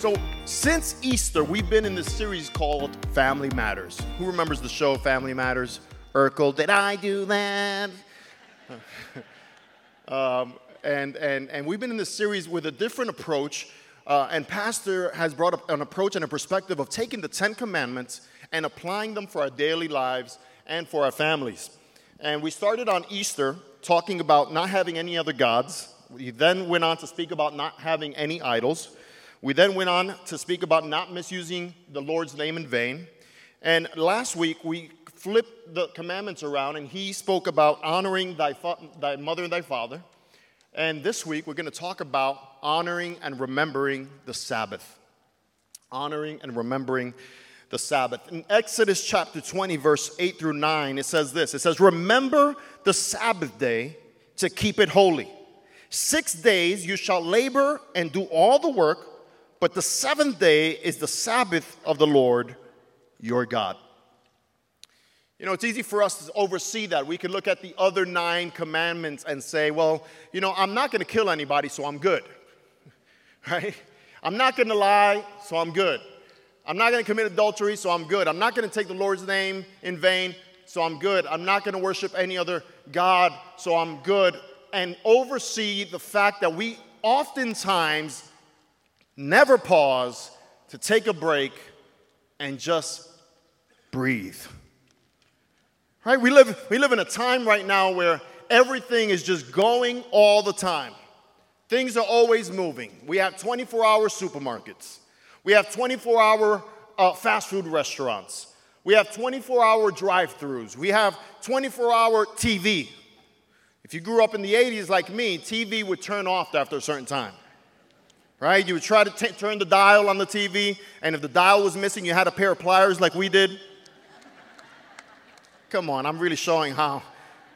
So, since Easter, we've been in this series called Family Matters. Who remembers the show Family Matters? Urkel, did I do that? um, and, and, and we've been in this series with a different approach. Uh, and Pastor has brought up an approach and a perspective of taking the Ten Commandments and applying them for our daily lives and for our families. And we started on Easter talking about not having any other gods. We then went on to speak about not having any idols. We then went on to speak about not misusing the Lord's name in vain. And last week we flipped the commandments around and he spoke about honoring thy, fa- thy mother and thy father. And this week we're going to talk about honoring and remembering the Sabbath. Honoring and remembering the Sabbath. In Exodus chapter 20, verse 8 through 9, it says this It says, Remember the Sabbath day to keep it holy. Six days you shall labor and do all the work but the seventh day is the Sabbath of the Lord your God. You know, it's easy for us to oversee that. We can look at the other nine commandments and say, well, you know, I'm not going to kill anybody, so I'm good. Right? I'm not going to lie, so I'm good. I'm not going to commit adultery, so I'm good. I'm not going to take the Lord's name in vain, so I'm good. I'm not going to worship any other God, so I'm good. And oversee the fact that we oftentimes never pause to take a break and just breathe. Right? We live, we live in a time right now where everything is just going all the time. Things are always moving. We have 24 hour supermarkets, we have 24 hour uh, fast food restaurants, we have 24 hour drive throughs, we have 24 hour TV. If you grew up in the 80s like me, TV would turn off after a certain time right? You would try to t- turn the dial on the TV, and if the dial was missing, you had a pair of pliers like we did. Come on, I'm really showing how,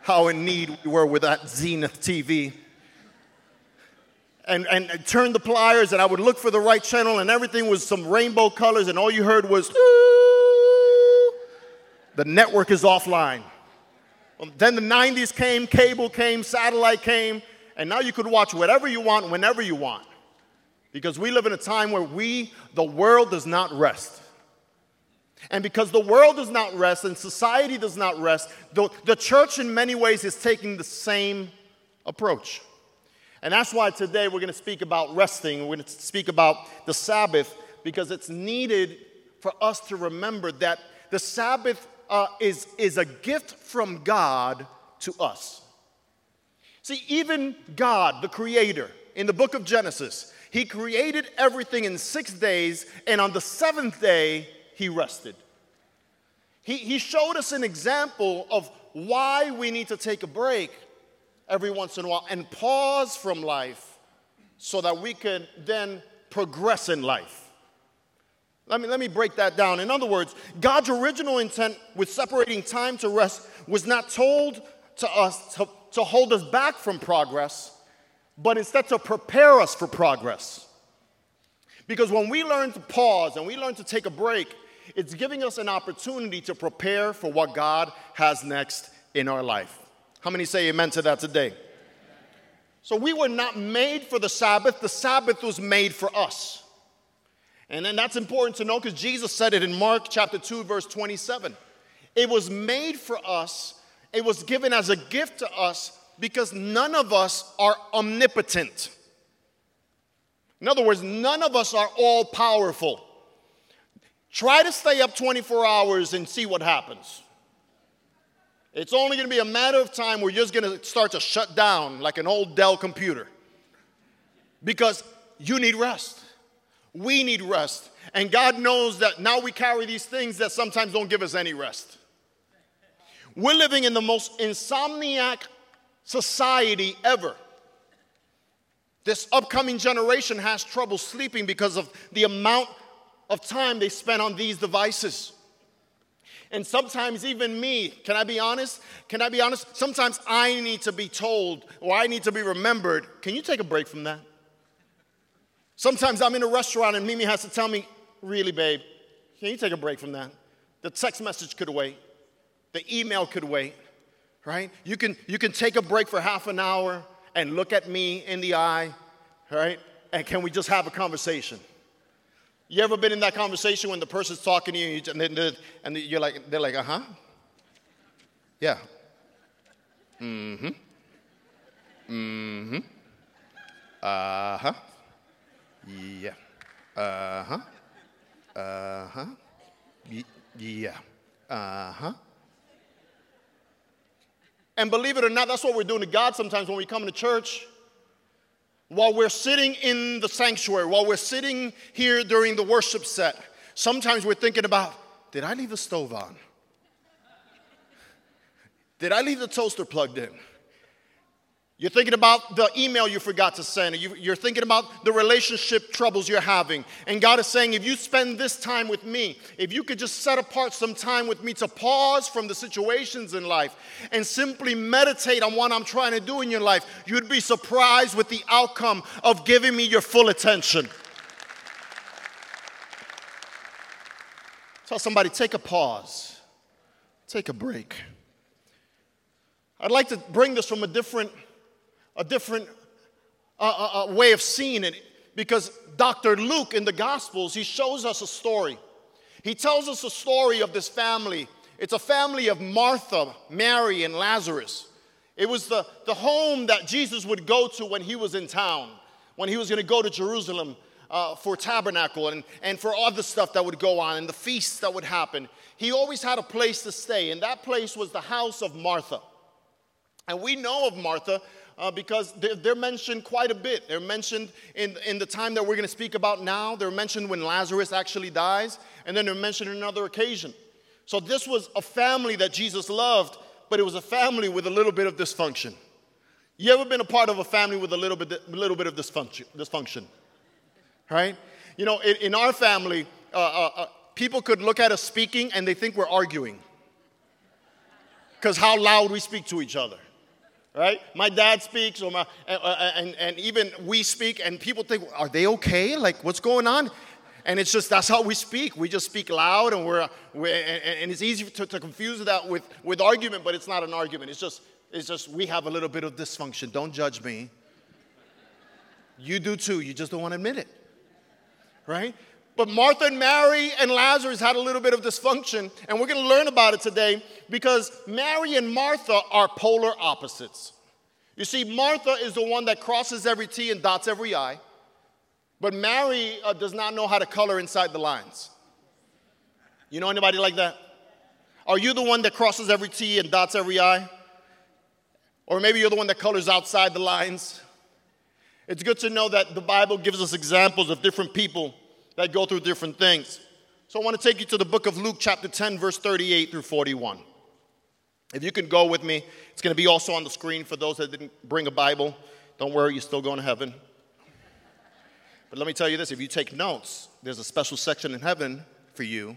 how in need we were with that Zenith TV. And, and, and turn the pliers, and I would look for the right channel, and everything was some rainbow colors, and all you heard was, the network is offline. Well, then the 90s came, cable came, satellite came, and now you could watch whatever you want, whenever you want. Because we live in a time where we, the world does not rest. And because the world does not rest and society does not rest, the, the church in many ways is taking the same approach. And that's why today we're going to speak about resting. We're going to speak about the Sabbath because it's needed for us to remember that the Sabbath uh, is, is a gift from God to us. See, even God, the Creator, in the book of Genesis, he created everything in six days, and on the seventh day, he rested. He, he showed us an example of why we need to take a break every once in a while and pause from life so that we can then progress in life. Let me, let me break that down. In other words, God's original intent with separating time to rest was not told to us to, to hold us back from progress, but instead to prepare us for progress. Because when we learn to pause and we learn to take a break, it's giving us an opportunity to prepare for what God has next in our life. How many say amen to that today? So we were not made for the Sabbath, the Sabbath was made for us. And then that's important to know because Jesus said it in Mark chapter 2, verse 27. It was made for us, it was given as a gift to us because none of us are omnipotent. In other words, none of us are all powerful. Try to stay up 24 hours and see what happens. It's only going to be a matter of time where you're just going to start to shut down like an old Dell computer because you need rest. We need rest. And God knows that now we carry these things that sometimes don't give us any rest. We're living in the most insomniac society ever. This upcoming generation has trouble sleeping because of the amount of time they spend on these devices. And sometimes, even me, can I be honest? Can I be honest? Sometimes I need to be told or I need to be remembered can you take a break from that? Sometimes I'm in a restaurant and Mimi has to tell me, really, babe, can you take a break from that? The text message could wait, the email could wait right? You can, you can take a break for half an hour and look at me in the eye, right? And can we just have a conversation? You ever been in that conversation when the person's talking to you and, you, and you're like, they're like, uh huh? Yeah. Mm hmm. Mm hmm. Uh huh. Yeah. Uh huh. Uh huh. yeah. Uh huh. And believe it or not, that's what we're doing to God sometimes when we come to church. While we're sitting in the sanctuary, while we're sitting here during the worship set, sometimes we're thinking about did I leave the stove on? Did I leave the toaster plugged in? You're thinking about the email you forgot to send. You're thinking about the relationship troubles you're having. And God is saying, if you spend this time with me, if you could just set apart some time with me to pause from the situations in life and simply meditate on what I'm trying to do in your life, you'd be surprised with the outcome of giving me your full attention. Tell somebody, take a pause, take a break. I'd like to bring this from a different a different uh, uh, way of seeing it because Dr. Luke in the Gospels, he shows us a story. He tells us a story of this family. It's a family of Martha, Mary, and Lazarus. It was the, the home that Jesus would go to when he was in town, when he was going to go to Jerusalem uh, for tabernacle and, and for other stuff that would go on and the feasts that would happen. He always had a place to stay, and that place was the house of Martha. And we know of Martha uh, because they're, they're, mentioned quite a bit. They're mentioned in, in the time that we're going to speak about now. They're mentioned when Lazarus actually dies, and then they're mentioned in another occasion. So this was a family that Jesus loved, but it was a family with a little bit of dysfunction. You ever been a part of a family with a little bit, a little bit of dysfunction, dysfunction? Right? You know, in, in our family, uh, uh, uh people could look at us speaking and they think we're arguing because how loud we speak to each other right? My dad speaks, or my, uh, uh, and, and even we speak, and people think, are they okay? Like, what's going on? And it's just that's how we speak. We just speak loud, and we're, we're and it's easy to, to confuse that with, with argument, but it's not an argument. It's just it's just we have a little bit of dysfunction. Don't judge me. You do too. You just don't want to admit it, right? But Martha and Mary and Lazarus had a little bit of dysfunction, and we're going to learn about it today because Mary and Martha are polar opposites. You see, Martha is the one that crosses every T and dots every I, but Mary uh, does not know how to color inside the lines. You know anybody like that? Are you the one that crosses every T and dots every I? Or maybe you're the one that colors outside the lines? It's good to know that the Bible gives us examples of different people that go through different things. So I want to take you to the book of Luke, chapter 10, verse 38 through 41. If you can go with me, it's going to be also on the screen for those that didn't bring a Bible. Don't worry, you're still going to heaven. But let me tell you this if you take notes, there's a special section in heaven for you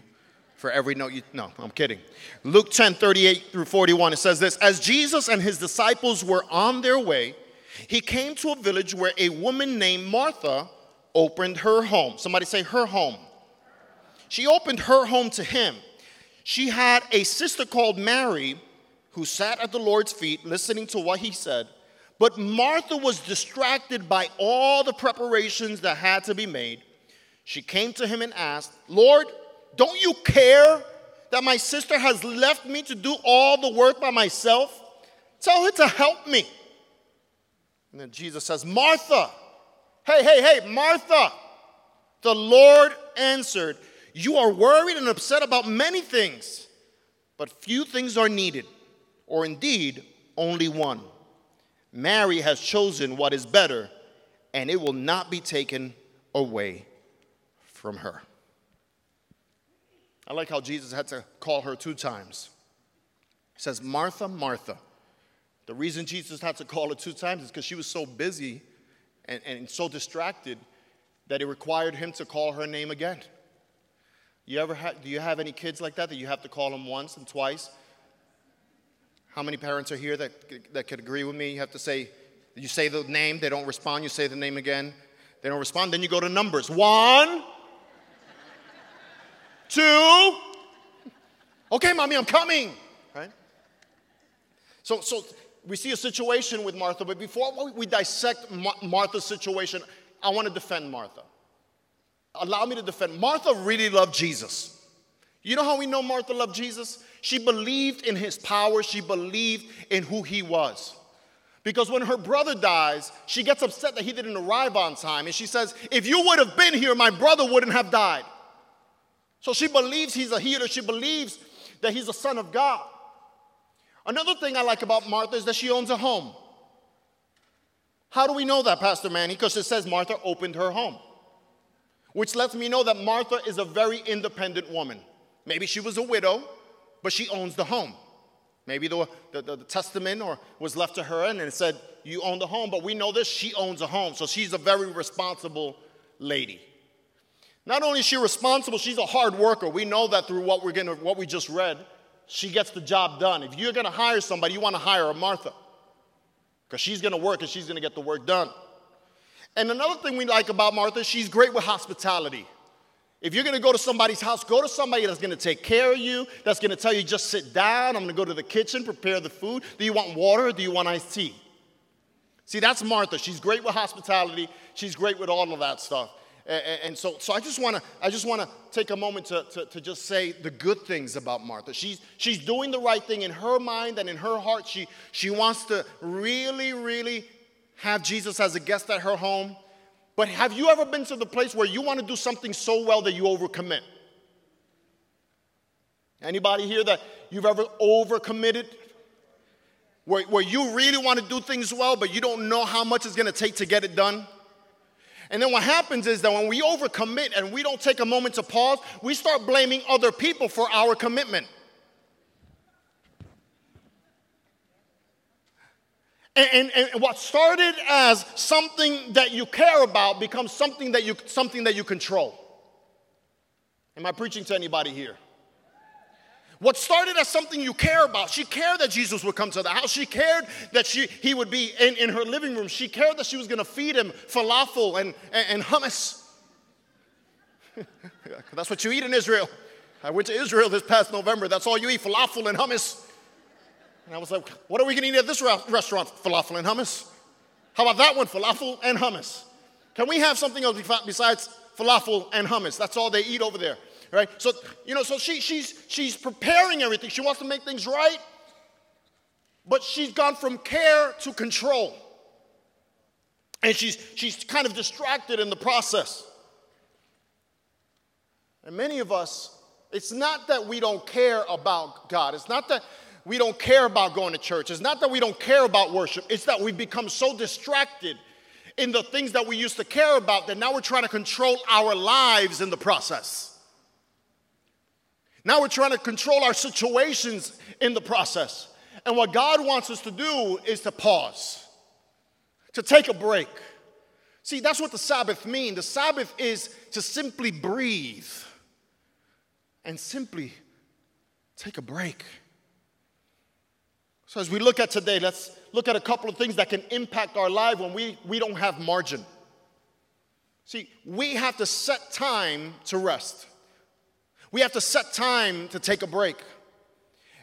for every note you no i'm kidding luke 10 38 through 41 it says this as jesus and his disciples were on their way he came to a village where a woman named martha opened her home. Somebody say her home. She opened her home to him. She had a sister called Mary who sat at the Lord's feet listening to what he said. But Martha was distracted by all the preparations that had to be made. She came to him and asked, Lord, don't you care that my sister has left me to do all the work by myself? Tell her to help me. And then Jesus says, Martha, Hey, hey, hey, Martha. The Lord answered, You are worried and upset about many things, but few things are needed, or indeed only one. Mary has chosen what is better, and it will not be taken away from her. I like how Jesus had to call her two times. He says, Martha, Martha. The reason Jesus had to call her two times is because she was so busy and, and so distracted that it required him to call her name again. You ever ha- do you have any kids like that that you have to call them once and twice? How many parents are here that, that could agree with me? You have to say, you say the name, they don't respond, you say the name again, they don't respond, then you go to numbers. One, two, okay, mommy, I'm coming, right? So, so we see a situation with Martha, but before we dissect Martha's situation, I want to defend Martha. allow me to defend. Martha really loved Jesus. You know how we know Martha loved Jesus? She believed in his power, she believed in who he was. Because when her brother dies, she gets upset that he didn't arrive on time. And she says, If you would have been here, my brother wouldn't have died. So she believes he's a healer. She believes that he's a son of God. Another thing I like about Martha is that she owns a home. How do we know that, Pastor Manny? Because it says Martha opened her home, which lets me know that Martha is a very independent woman. Maybe she was a widow, but she owns the home. Maybe the, the, the, testament or was left to her and it said, You own the home, but we know this, she owns a home. So she's a very responsible lady. Not only is she responsible, she's a hard worker. We know that through what, we're gonna, what we just read. She gets the job done. If you're gonna hire somebody, you wanna hire a Martha because she's gonna work and she's gonna get the work done. And another thing we like about Martha, she's great with hospitality. If you're gonna go to somebody's house, go to somebody that's gonna take care of you, that's gonna tell you just sit down, I'm gonna go to the kitchen, prepare the food. Do you want water do you want iced tea? See, that's Martha. She's great with hospitality, she's great with all of that stuff. And so, so I just want to I just want to take a moment to, to, to, just say the good things about Martha. She's, she's doing the right thing in her mind and in her heart. She, she wants to really, really have Jesus as a guest at her home. But have you ever been to the place where you want to do something so well that you overcommit? Anybody here that you've ever overcommitted? Where, where you really want to do things well, but you don't know how much it's going to take to get it done? And then what happens is that when we overcommit and we don't take a moment to pause, we start blaming other people for our commitment. And, and, and, what started as something that you care about becomes something that you something that you control. Am I preaching to anybody here? What started as something you care about, she cared that Jesus would come to the house. She cared that she, he would be in, in her living room. She cared that she was going to feed him falafel and, and, and hummus. That's what you eat in Israel. I went to Israel this past November. That's all you eat falafel and hummus. And I was like, what are we going to eat at this restaurant? Falafel and hummus. How about that one? Falafel and hummus. Can we have something else besides falafel and hummus? That's all they eat over there right? So, you know, so she, she's, she's preparing everything. She wants to make things right, but she's gone from care to control. And she's, she's kind of distracted in the process. And many of us, it's not that we don't care about God. It's not that we don't care about going to church. It's not that we don't care about worship. It's that we've become so distracted in the things that we used to care about that now we're trying to control our lives in the process. Now we're trying to control our situations in the process. And what God wants us to do is to pause, to take a break. See, that's what the Sabbath means. The Sabbath is to simply breathe and simply take a break. So, as we look at today, let's look at a couple of things that can impact our life when we, we don't have margin. See, we have to set time to rest. We have to set time to take a break.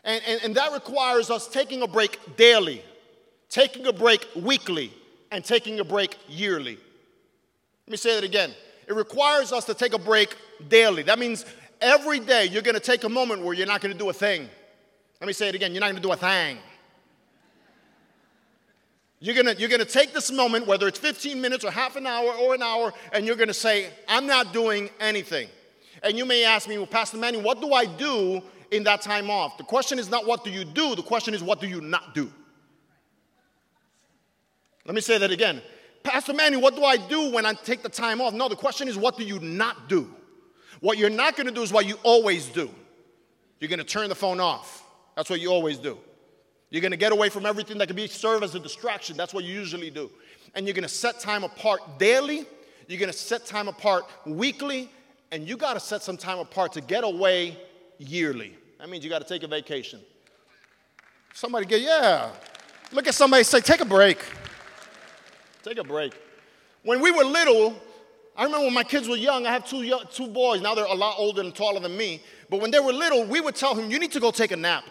And, and, and, that requires us taking a break daily, taking a break weekly, and taking a break yearly. Let me say that again. It requires us to take a break daily. That means every day you're to take a moment where you're not to do a thing. Let me say it again. You're not to do a thing. You're gonna, you're gonna take this moment, whether it's 15 minutes or half an hour or an hour, and you're gonna say, I'm not doing anything. And you may ask me, well, Pastor Manny, what do I do in that time off? The question is not what do you do, the question is what do you not do? Let me say that again. Pastor Manny, what do I do when I take the time off? No, the question is what do you not do? What you're not gonna do is what you always do. You're gonna turn the phone off. That's what you always do. You're gonna get away from everything that can be serve as a distraction. That's what you usually do. And you're gonna set time apart daily. You're gonna set time apart weekly and you got to set some time apart to get away yearly. That means you got to take a vacation. Somebody get, yeah. Look at somebody say, take a break. Take a break. When we were little, I remember when my kids were young, I have two, young, two boys. Now they're a lot older and taller than me. But when they were little, we would tell them, you need to go take a nap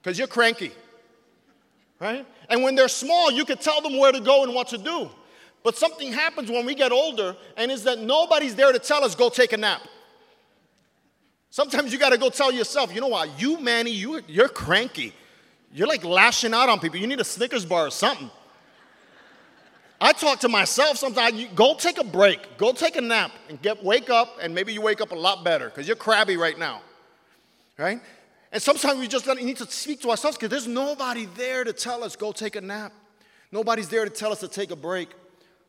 because you're cranky. Right? And when they're small, you could tell them where to go and what to do. But something happens when we get older, and is that nobody's there to tell us, go take a nap. Sometimes you got to go tell yourself, you know what, you, Manny, you, you're cranky. You're like lashing out on people. You need a Snickers bar or something. I talk to myself sometimes, go take a break, go take a nap, and get wake up, and maybe you wake up a lot better because you're crabby right now. Right? And sometimes we just need to speak to ourselves because there's nobody there to tell us, go take a nap. Nobody's there to tell us to take a break.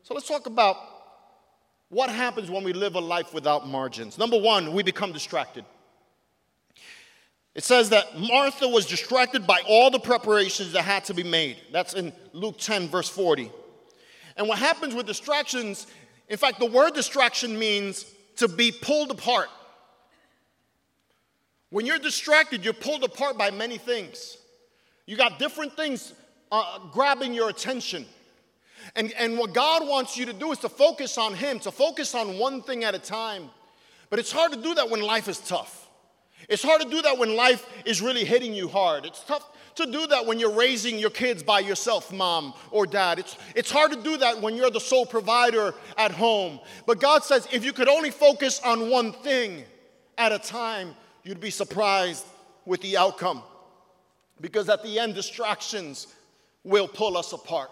So let's talk about what happens when we live a life without margins. Number one, we become distracted. It says that Martha was distracted by all the preparations that had to be made. That's in Luke 10, verse 40. And what happens with distractions, in fact, the word distraction means to be pulled apart. When you're distracted, you're pulled apart by many things. You got different things uh, grabbing your attention. And, and what God wants you to do is to focus on Him, to focus on one thing at a time. But it's hard to do that when life is tough. It's hard to do that when life is really hitting you hard. It's tough to do that when you're raising your kids by yourself, mom or dad. It's, it's hard to do that when you're the sole provider at home. But God says if you could only focus on one thing at a time, you'd be surprised with the outcome. Because at the end, distractions will pull us apart.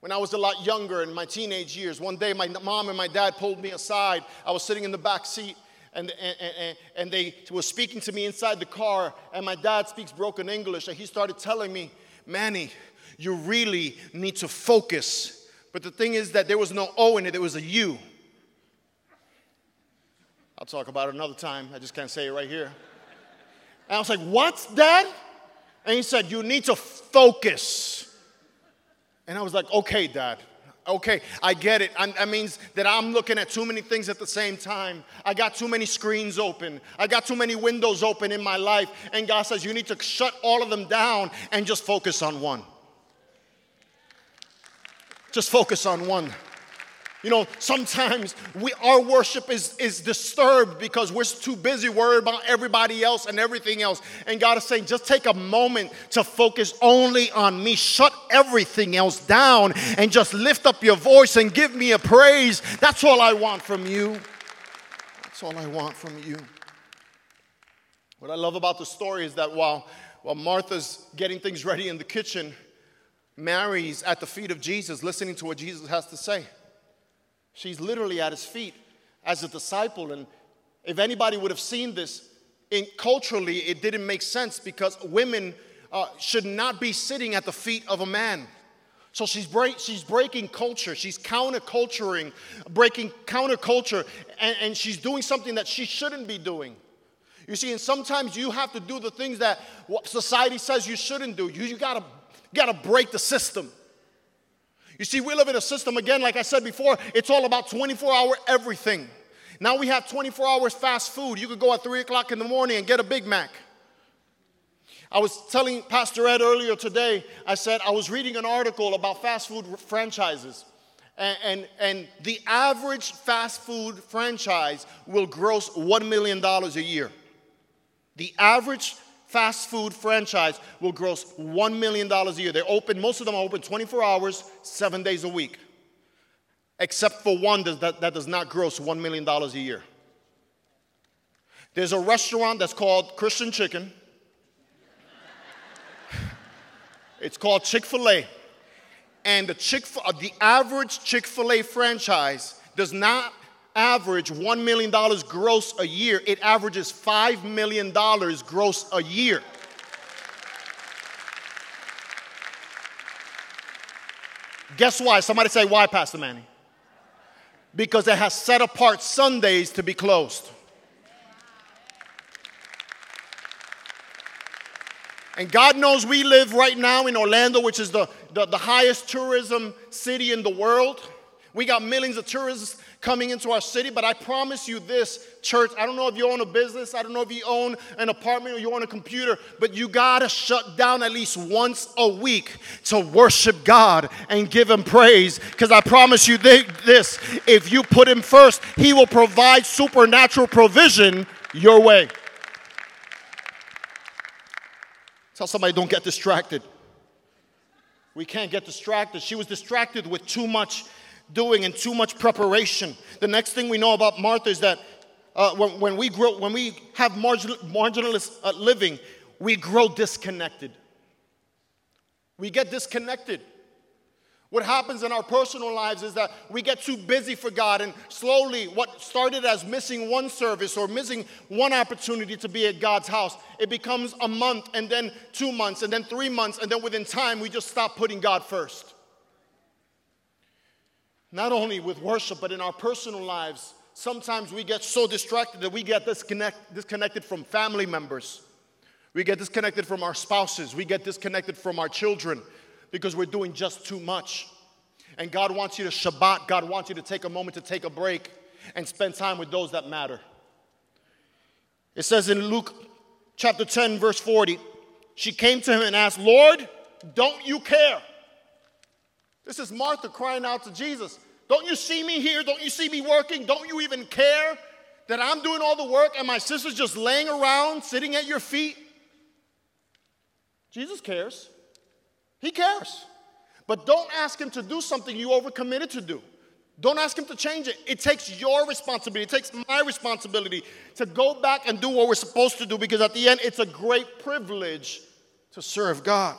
When I was a lot younger in my teenage years, one day my mom and my dad pulled me aside. I was sitting in the back seat and, and, and, and they were speaking to me inside the car, and my dad speaks broken English, and he started telling me, Manny, you really need to focus. But the thing is that there was no O in it, there was a U. I'll talk about it another time. I just can't say it right here. And I was like, What, Dad? And he said, You need to focus. And I was like, Okay, Dad. Okay, I get it. that means that I'm looking at too many things at the same time. I got too many screens open. I got too many windows open in my life. And God says, You need to shut all of them down and just focus on one. Just focus on one. You know, sometimes we, our worship is, is disturbed because we're too busy worried about everybody else and everything else. And God is saying, just take a moment to focus only on me. Shut everything else down and just lift up your voice and give me a praise. That's all I want from you. That's all I want from you. What I love about the story is that while, while Martha's getting things ready in the kitchen, Mary's at the feet of Jesus, listening to what Jesus has to say. She's literally at his feet as a disciple. And if anybody would have seen this, in, culturally, it didn't make sense because women uh, should not be sitting at the feet of a man. So she's, break, she's breaking culture. She's counterculturing, breaking counterculture, and, and she's doing something that she shouldn't be doing. You see, and sometimes you have to do the things that society says you shouldn't do. You, you gotta, gotta break the system. You see, we live in a system, again, like I said before, it's all about 24 hour everything. Now we have 24 hours fast food. You could go at 3 o'clock in the morning and get a Big Mac. I was telling Pastor Ed earlier today, I said I was reading an article about fast food franchises. And, and, and the average fast food franchise will gross $1 million a year. The average fast food franchise will gross $1 million a year. They're open, most of them are open 24 hours, seven days a week, except for one that, that does not gross $1 million a year. There's a restaurant that's called Christian Chicken. It's called Chick fil A. And the, Chick- uh, the average Chick fil A franchise does not average $1 million gross a year, it averages $5 million gross a year. Guess why? Somebody say, why, Pastor Manny? Because it has set apart Sundays to be closed. And God knows we live right now in Orlando, which is the, the, the highest tourism city in the world. We got millions of tourists coming into our city, but I promise you this, church, I don't know if you own a business, I don't know if you own an apartment or you own a computer, but you gotta shut down at least once a week to worship God and give Him praise. Because I promise you this if you put Him first, He will provide supernatural provision your way. Tell somebody, don't get distracted. We can't get distracted. She was distracted with too much doing and too much preparation. The next thing we know about Martha is that uh, when, when, we grow, when we have marginal, marginalist uh, living, we grow disconnected. We get disconnected. What happens in our personal lives is that we get too busy for God, and slowly, what started as missing one service or missing one opportunity to be at God's house, it becomes a month, and then two months, and then three months, and then within time, we just stop putting God first. Not only with worship, but in our personal lives, sometimes we get so distracted that we get disconnect, disconnected from family members. We get disconnected from our spouses. We get disconnected from our children because we're doing just too much. And God wants you to Shabbat. God wants you to take a moment to take a break and spend time with those that matter. It says in Luke chapter 10, verse 40, she came to him and asked, Lord, don't you care? This is Martha crying out to Jesus. Don't you see me here? Don't you see me working? Don't you even care that I'm doing all the work and my sister's just laying around sitting at your feet? Jesus cares. He cares. But don't ask him to do something you overcommitted to do. Don't ask him to change it. It takes your responsibility, it takes my responsibility to go back and do what we're supposed to do because at the end, it's a great privilege to serve God.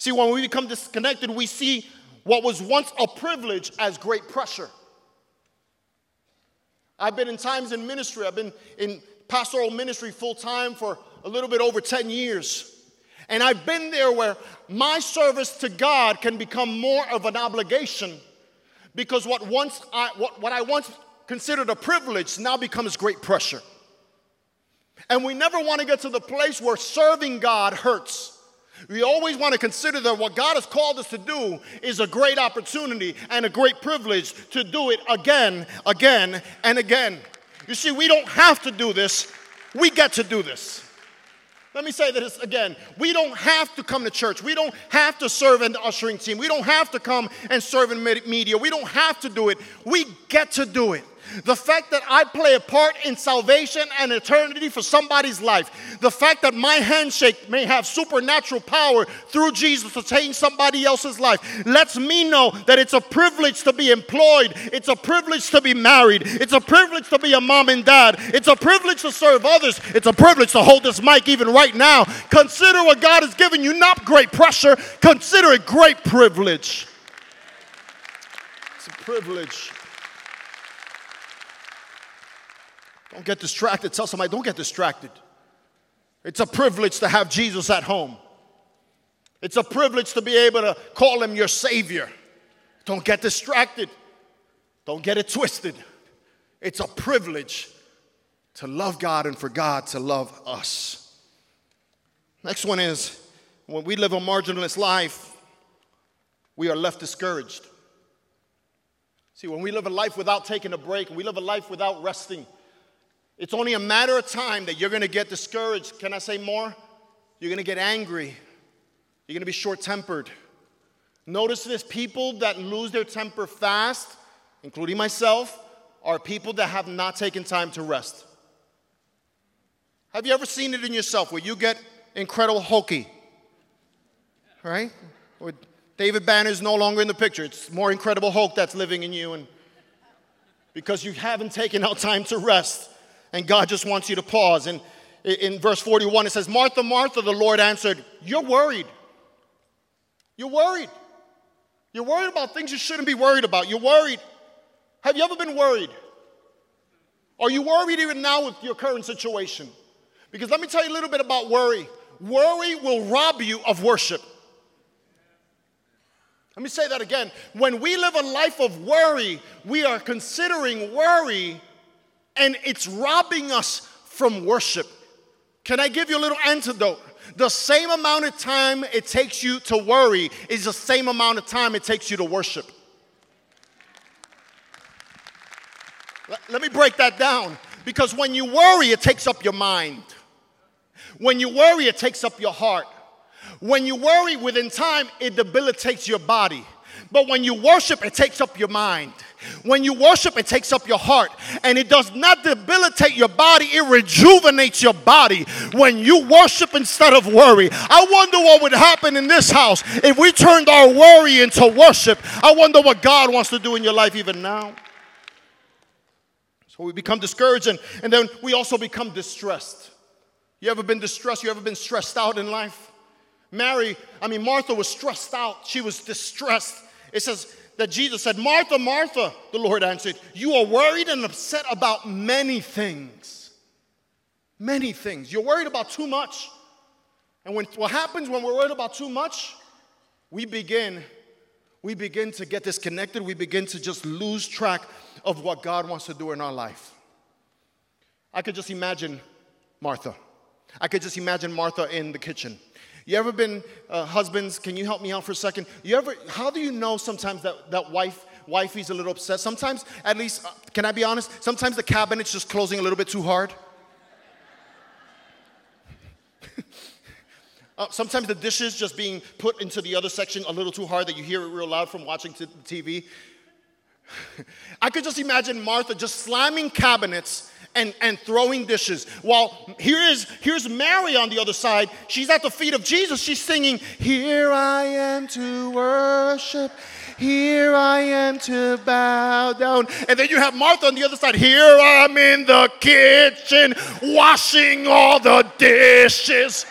See, when we become disconnected, we see what was once a privilege as great pressure. I've been in times in ministry, I've been in pastoral ministry full time for a little bit over 10 years. And I've been there where my service to God can become more of an obligation because what once I, what, what I once considered a privilege now becomes great pressure. And we never want to get to the place where serving God hurts. We always want to consider that what God has called us to do is a great opportunity and a great privilege to do it again, again, and again. You see, we don't have to do this, we get to do this. Let me say this again. We don't have to come to church. We don't have to serve in the ushering team. We don't have to come and serve in media. We don't have to do it. We get to do it. The fact that I play a part in salvation and eternity for somebody's life, the fact that my handshake may have supernatural power through Jesus to change somebody else's life, lets me know that it's a privilege to be employed, it's a privilege to be married, it's a privilege to be a mom and dad, it's a privilege to serve others, it's a privilege to hold this mic even right now. Consider what God has given you, not great pressure, consider it great privilege. It's a privilege. Don't get distracted. Tell somebody, don't get distracted. It's a privilege to have Jesus at home. It's a privilege to be able to call him your Savior. Don't get distracted. Don't get it twisted. It's a privilege to love God and for God to love us. Next one is when we live a marginalist life, we are left discouraged. See, when we live a life without taking a break, we live a life without resting, it's only a matter of time that you're going to get discouraged. Can I say more? You're going to get angry. You're going to be short tempered. Notice this people that lose their temper fast, including myself, are people that have not taken time to rest. Have you ever seen it in yourself where you get incredible hokey? Right? Where David Banner is no longer in the picture. It's more incredible Hulk that's living in you, and because you haven't taken out time to rest and God just wants you to pause. And in verse 41, it says, Martha, Martha, the Lord answered, You're worried. You're worried. You're worried about things you shouldn't be worried about. You're worried. Have you ever been worried? Are you worried even now with your current situation? Because let me tell you a little bit about worry. Worry will rob you of worship. Let me say that again. When we live a life of worry, we are considering worry and it's robbing us from worship. Can I give you a little antidote? The same amount of time it takes you to worry is the same amount of time it takes you to worship. Let me break that down because when you worry, it takes up your mind. When you worry, it takes up your heart. When you worry within time, it debilitates your body. But when you worship, it takes up your mind. When you worship, it takes up your heart and it does not debilitate your body, it rejuvenates your body when you worship instead of worry. I wonder what would happen in this house if we turned our worry into worship. I wonder what God wants to do in your life even now. So we become discouraged and, and then we also become distressed. You ever been distressed? You ever been stressed out in life? Mary, I mean, Martha was stressed out. She was distressed. It says, that Jesus said, Martha, Martha, the Lord answered, You are worried and upset about many things. Many things. You're worried about too much. And when, what happens when we're worried about too much? We begin, we begin to get disconnected. We begin to just lose track of what God wants to do in our life. I could just imagine Martha. I could just imagine Martha in the kitchen. You ever been uh, husbands? Can you help me out for a second? You ever? How do you know sometimes that that wife wifey's a little upset? Sometimes, at least, uh, can I be honest? Sometimes the cabinet's just closing a little bit too hard. uh, sometimes the dishes just being put into the other section a little too hard that you hear it real loud from watching t- TV. I could just imagine Martha just slamming cabinets and, and throwing dishes. While here is here's Mary on the other side. She's at the feet of Jesus. She's singing, Here I am to worship. Here I am to bow down. And then you have Martha on the other side. Here I'm in the kitchen washing all the dishes.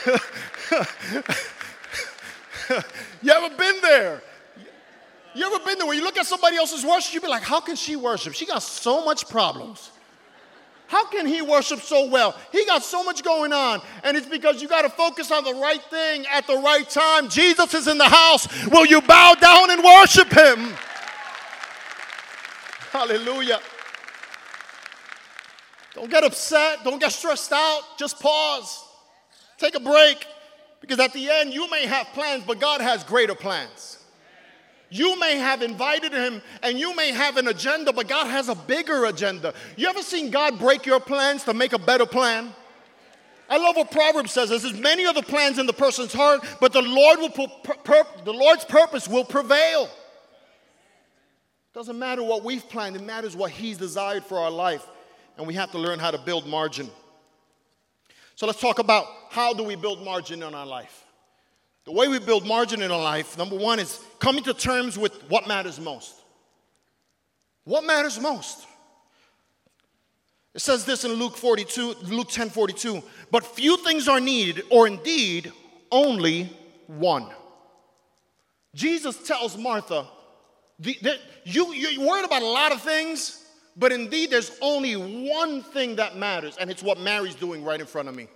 you ever been there? You ever been there where you look at somebody else's worship, you be like, how can she worship? She got so much problems. How can he worship so well? He got so much going on. And it's because you got to focus on the right thing at the right time. Jesus is in the house. Will you bow down and worship him? Hallelujah. Don't get upset. Don't get stressed out. Just pause. Take a break. Because at the end, you may have plans, but God has greater plans. You may have invited him and you may have an agenda, but God has a bigger agenda. You ever seen God break your plans to make a better plan? I love what Proverbs says. There's many other plans in the person's heart, but the Lord will pur- the Lord's purpose will prevail. Doesn't matter what we've planned, it matters what He's desired for our life. And we have to learn how to build margin. So let's talk about how do we build margin in our life. The way we build margin in our life, number one, is coming to terms with what matters most. What matters most? It says this in Luke 42, Luke 10 42. But few things are needed, or indeed only one. Jesus tells Martha, the, the, you, you're worried about a lot of things, but indeed, there's only one thing that matters, and it's what Mary's doing right in front of me.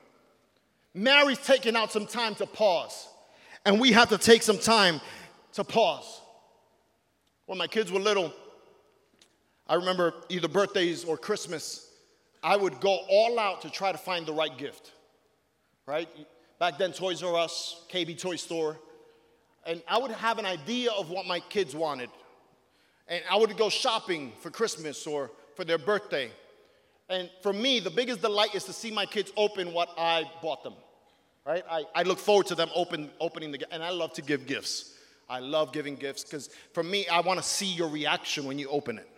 Mary's taking out some time to pause, and we have to take some time to pause. When my kids were little, I remember either birthdays or Christmas, I would go all out to try to find the right gift, right? Back then, Toys R Us, KB Toy Store, and I would have an idea of what my kids wanted. And I would go shopping for Christmas or for their birthday. And for me, the biggest delight is to see my kids open what I bought them. Right? I, I look forward to them open, opening the and I love to give gifts. I love giving gifts because for me, I want to see your reaction when you open it.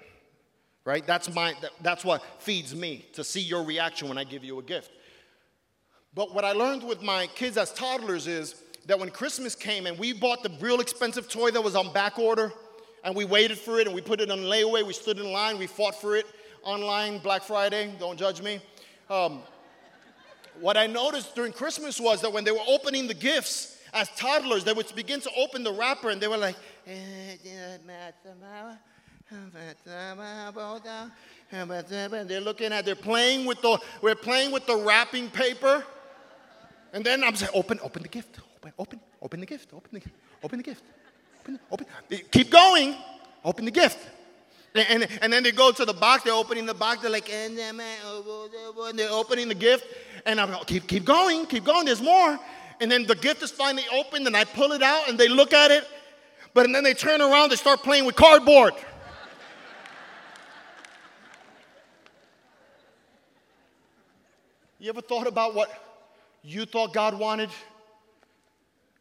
Right? That's my that, that's what feeds me to see your reaction when I give you a gift. But what I learned with my kids as toddlers is that when Christmas came and we bought the real expensive toy that was on back order, and we waited for it and we put it on layaway. We stood in line, we fought for it online Black Friday. Don't judge me. Um, what I noticed during Christmas was that when they were opening the gifts as toddlers, they would begin to open the wrapper and they were like, they're looking at, they're playing with the, we're playing with the wrapping paper. And then I'm saying, open, open the gift, open, open, open the gift, open the gift, open the gift. Open, open. Keep going. Open the gift. And, and, and then they go to the box, they're opening the box, they're like, oh, oh, oh, and they're opening the gift. And I'm like, keep, keep going, keep going, there's more. And then the gift is finally opened, and I pull it out, and they look at it. But and then they turn around, they start playing with cardboard. you ever thought about what you thought God wanted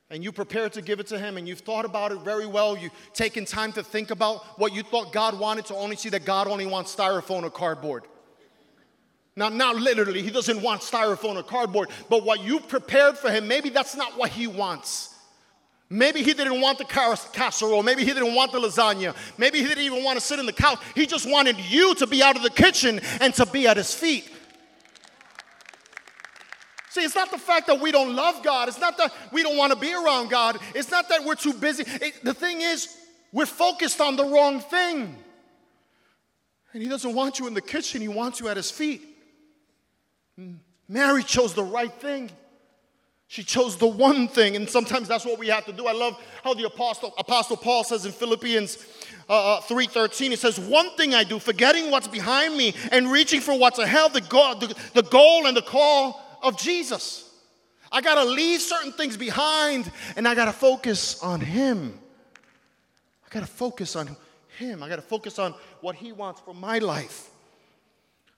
and you prepared to give it to him and you've thought about it very well, you've taken time to think about what you thought God wanted to only see that God only wants styrofoam or cardboard. Now, not literally, he doesn't want styrofoam or cardboard, but what you prepared for him, maybe that's not what he wants. Maybe he didn't want the casserole. Maybe he didn't want the lasagna. Maybe he didn't even want to sit in the couch. He just wanted you to be out of the kitchen and to be at his feet. See, it's not the fact that we don't love God. It's not that we don't want to be around God. It's not that we're too busy. It, the thing is, we're focused on the wrong thing. And He doesn't want you in the kitchen, He wants you at His feet. Mary chose the right thing. She chose the one thing, and sometimes that's what we have to do. I love how the apostle, apostle Paul says in Philippians uh, 3.13, uh, he says, one thing I do, forgetting what's behind me and reaching for what's ahead, the goal, the, the goal and the call of Jesus. I got to leave certain things behind and I got to focus on Him. I got to focus on Him. I got to focus on what He wants for my life.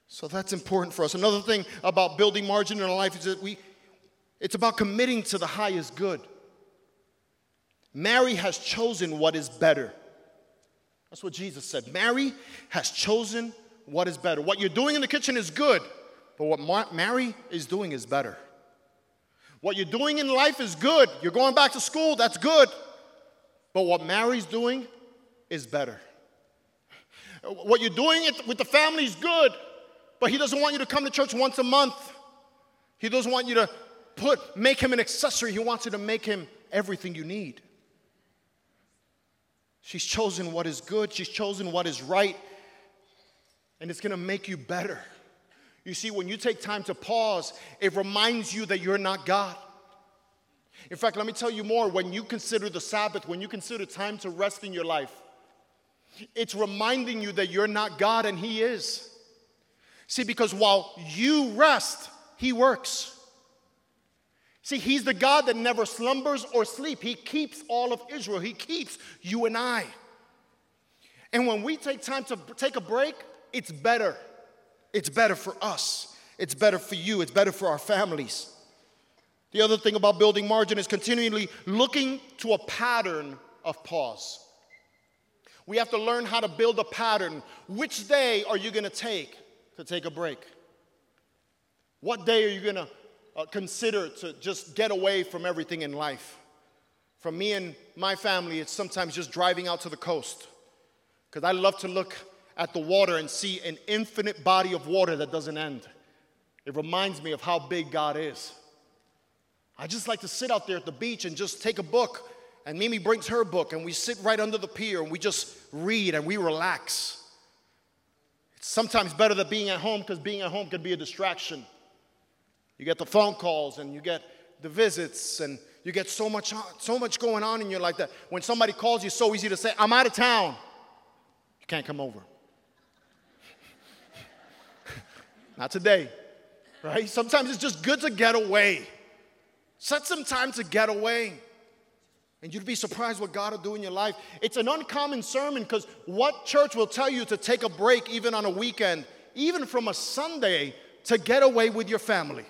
So that's important for us. Another thing about building margin in our life is that we, it's about committing to the highest good. Mary has chosen what is better. That's what Jesus said. Mary has chosen what is better. What you're doing in the kitchen is good. But what Mary is doing is better. What you're doing in life is good. You're going back to school, that's good. But what Mary's doing is better. What you're doing with the family is good, but he doesn't want you to come to church once a month. He doesn't want you to put make him an accessory. He wants you to make him everything you need. She's chosen what is good, she's chosen what is right, and it's going to make you better. You see, when you take time to pause, it reminds you that you're not God. In fact, let me tell you more. When you consider the Sabbath, when you consider time to rest in your life, it's reminding you that you're not God and He is. See, because while you rest, He works. See, He's the God that never slumbers or sleep. He keeps all of Israel, He keeps you and I. And when we take time to take a break, it's better. It's better for us. It's better for you. It's better for our families. The other thing about building margin is continually looking to a pattern of pause. We have to learn how to build a pattern. Which day are you going to take to take a break? What day are you going to uh, consider to just get away from everything in life? For me and my family, it's sometimes just driving out to the coast because I love to look at the water and see an infinite body of water that doesn't end. It reminds me of how big God is. I just like to sit out there at the beach and just take a book. And Mimi brings her book, and we sit right under the pier and we just read and we relax. It's sometimes better than being at home because being at home can be a distraction. You get the phone calls and you get the visits and you get so much so much going on in your life that when somebody calls you, it's so easy to say, I'm out of town. You can't come over. Not today, right? Sometimes it's just good to get away. Set some time to get away. And you'd be surprised what God will do in your life. It's an uncommon sermon because what church will tell you to take a break even on a weekend, even from a Sunday, to get away with your family?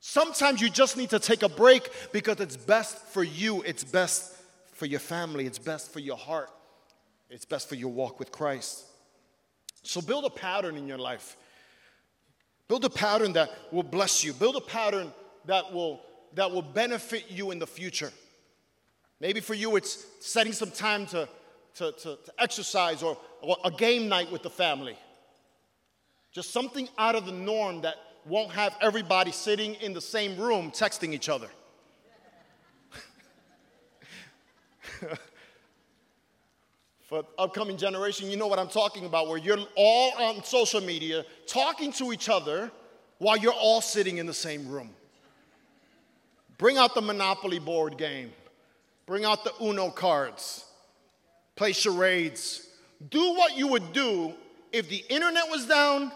Sometimes you just need to take a break because it's best for you, it's best for your family, it's best for your heart, it's best for your walk with Christ. So build a pattern in your life. Build a pattern that will bless you. Build a pattern that will, that will benefit you in the future. Maybe for you, it's setting some time to, to, to, to exercise or, or a game night with the family. Just something out of the norm that won't have everybody sitting in the same room texting each other. for upcoming generation, you know what I'm talking about, where you're all on social media talking to each other while you're all sitting in the same room. Bring out the Monopoly board game, bring out the Uno cards, play charades. Do what you would do if the internet was down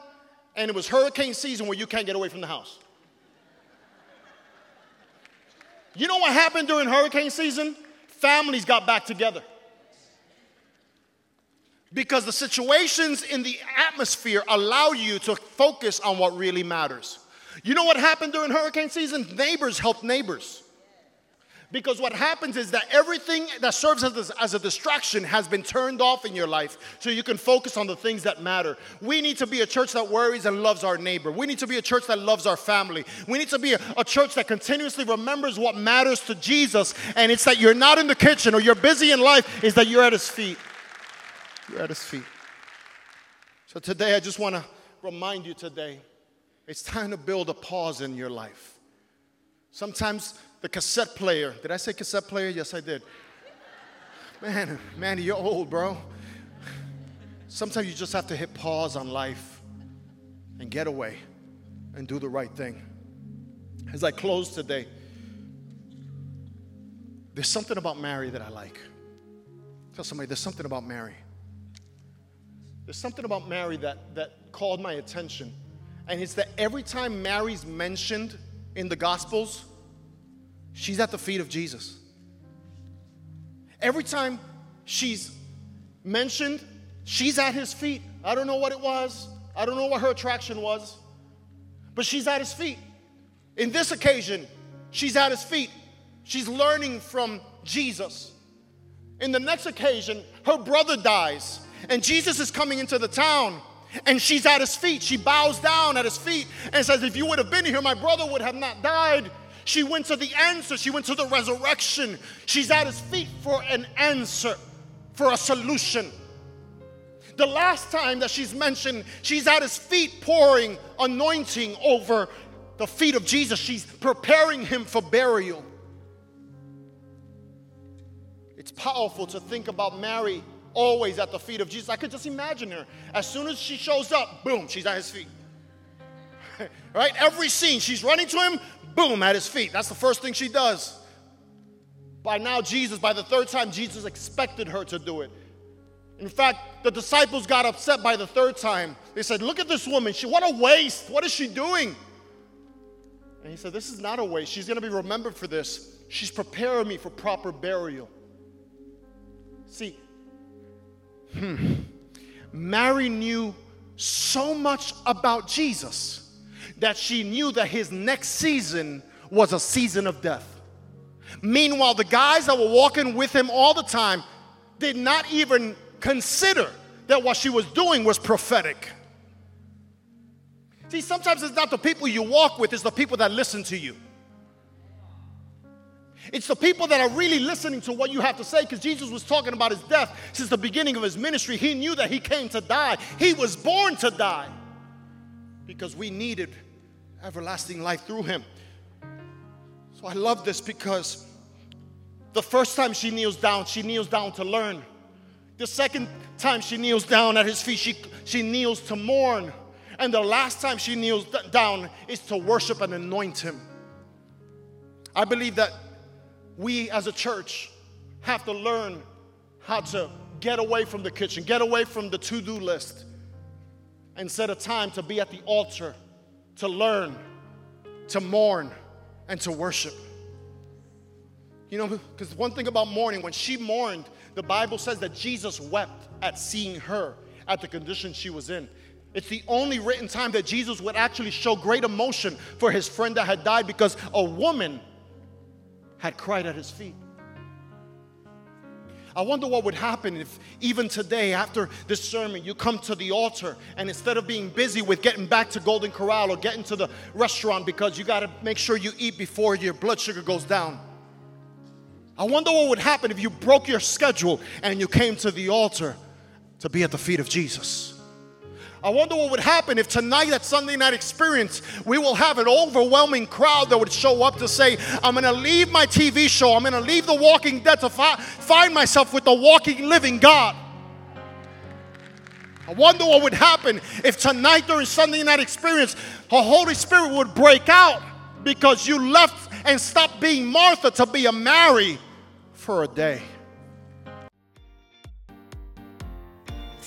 and it was hurricane season where you can't get away from the house. You know what happened during hurricane season? Families got back together because the situations in the atmosphere allow you to focus on what really matters. You know what happened during hurricane season? Neighbors helped neighbors. Because what happens is that everything that serves as a, as a, distraction has been turned off in your life so you can focus on the things that matter. We need to be a church that worries and loves our neighbor. We need to be a church that loves our family. We need to be a, a church that continuously remembers what matters to Jesus. And it's that you're not in the kitchen or you're busy in life, is that you're at his feet. You're at his feet. So today, I just want to remind you today it's time to build a pause in your life. Sometimes the cassette player. Did I say cassette player? Yes, I did. Man, man, you're old, bro. Sometimes you just have to hit pause on life and get away and do the right thing. As I close today, there's something about Mary that I like. Tell somebody, there's something about Mary. There's something about Mary that, that called my attention. And it's that every time Mary's mentioned in the Gospels, She's at the feet of Jesus. Every time she's mentioned, she's at his feet. I don't know what it was, I don't know what her attraction was, but she's at his feet. In this occasion, she's at his feet. She's learning from Jesus. In the next occasion, her brother dies, and Jesus is coming into the town, and she's at his feet. She bows down at his feet and says, If you would have been here, my brother would have not died. She went to the answer. She went to the resurrection. She's at his feet for an answer, for a solution. The last time that she's mentioned, she's at his feet pouring anointing over the feet of Jesus. She's preparing him for burial. It's powerful to think about Mary always at the feet of Jesus. I could just imagine her. As soon as she shows up, boom, she's at his feet. right? Every scene, she's running to him, boom, at his feet. That's the first thing she does. By now, Jesus, by the third time, Jesus expected her to do it. In fact, the disciples got upset by the third time. They said, Look at this woman. She, what a waste. What is she doing? And he said, This is not a waste. She's going to be remembered for this. She's preparing me for proper burial. See, hmm, Mary knew so much about Jesus that she knew that his next season was a season of death. Meanwhile, the guys that were walking with him all the time did not even consider that what she was doing was prophetic. See, sometimes it's not the people you walk with, it's the people that listen to you. It's the people that are really listening to what you have to say because Jesus was talking about his death since the beginning of his ministry. He knew that he came to die, he was born to die because we needed everlasting life through him. So I love this because the first time she kneels down, she kneels down to learn. The second time she kneels down at his feet, she, she kneels to mourn. And the last time she kneels down is to worship and anoint him. I believe that we as a church have to learn how to get away from the kitchen, get away from the to do list, and set a time to be at the altar to learn, to mourn, and to worship. You know, because one thing about mourning, when she mourned, the Bible says that Jesus wept at seeing her at the condition she was in. It's the only written time that Jesus would actually show great emotion for his friend that had died because a woman had cried at his feet. I wonder what would happen if even today, after this sermon, you come to the altar and instead of being busy with getting back to Golden Corral or getting to the restaurant because you got to make sure you eat before your blood sugar goes down. I wonder what would happen if you broke your schedule and you came to the altar to be at the feet of Jesus. I wonder what would happen if tonight at Sunday night experience we will have an overwhelming crowd that would show up to say, I'm going to leave my TV show, I'm going to leave The Walking Dead to fi- find myself with the walking, living God. I wonder what would happen if tonight during Sunday night experience, the Holy Spirit would break out because you left and stopped being Martha to be a Mary for a day.